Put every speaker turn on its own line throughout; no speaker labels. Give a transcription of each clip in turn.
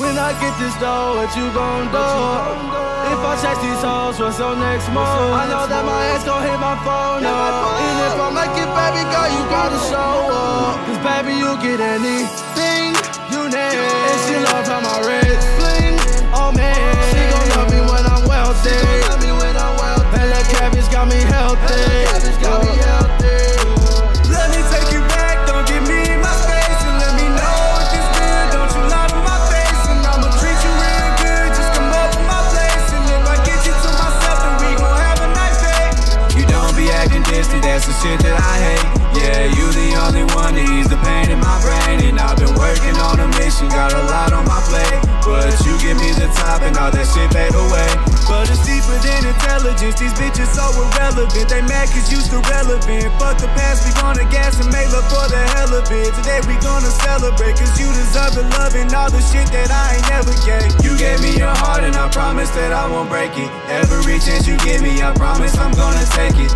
I get this dough, what you gon' do? If I chase these hoes, what's your next move? I know that my ex gon' hit my phone up. And if I make it, baby girl, you gotta show up. Cause baby, you get anything you need. And she love how my wrist bling. Oh man, she gon' love me when I'm wealthy. And that cabbage got me healthy.
That's the shit that I hate. Yeah, you the only one to ease the pain in my brain, and I've been working on a mission, got a lot on my plate. But you give me the top and all that shit fade away. But it's deeper than intelligence. These bitches so irrelevant. They mad cause you still relevant. Fuck the past, we gonna gas and make love for the hell of it. Today we gonna celebrate cause you deserve the love and all the shit that I ain't never gave. You gave me your heart and I promise that I won't break it. Every chance you give me, I promise I'm gonna take it.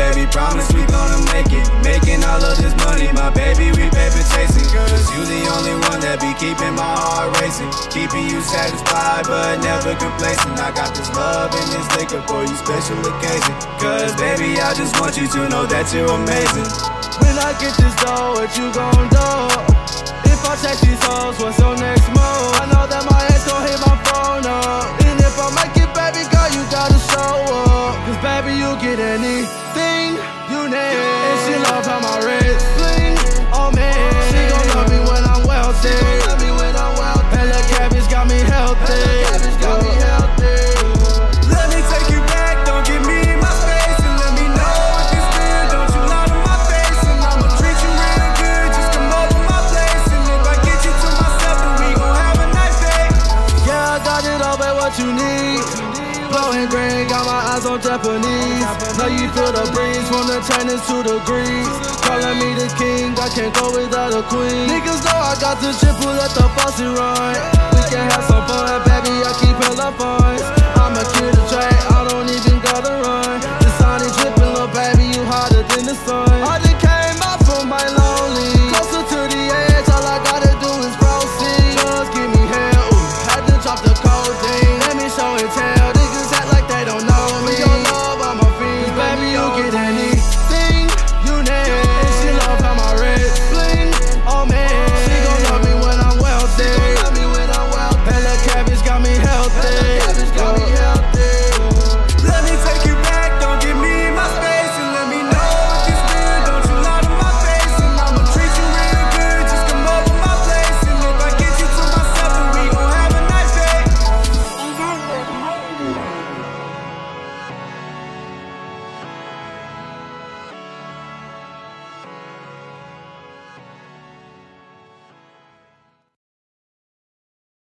Baby. Promise we gonna make it. Making all of this money, my baby, we paper chasing. Cause you the only one that be keeping my heart racing. Keeping you satisfied, but never complacent. I got this love and this liquor for you, special occasion. Cause baby, I just want you to know that you're amazing.
When I get this dough, what you gon' do? If I chase these hoes, what's your next and gray, got my eyes on Japanese. Now you feel the breeze from the Chinese to the Greeks. Calling me the king, I can't go without a queen. Niggas know I got the triple, let the posse run. We can have some fun, baby, I keep her hella funds. I'ma kill the track, I don't even gotta run. The sun is dripping, little baby, you hotter than the sun.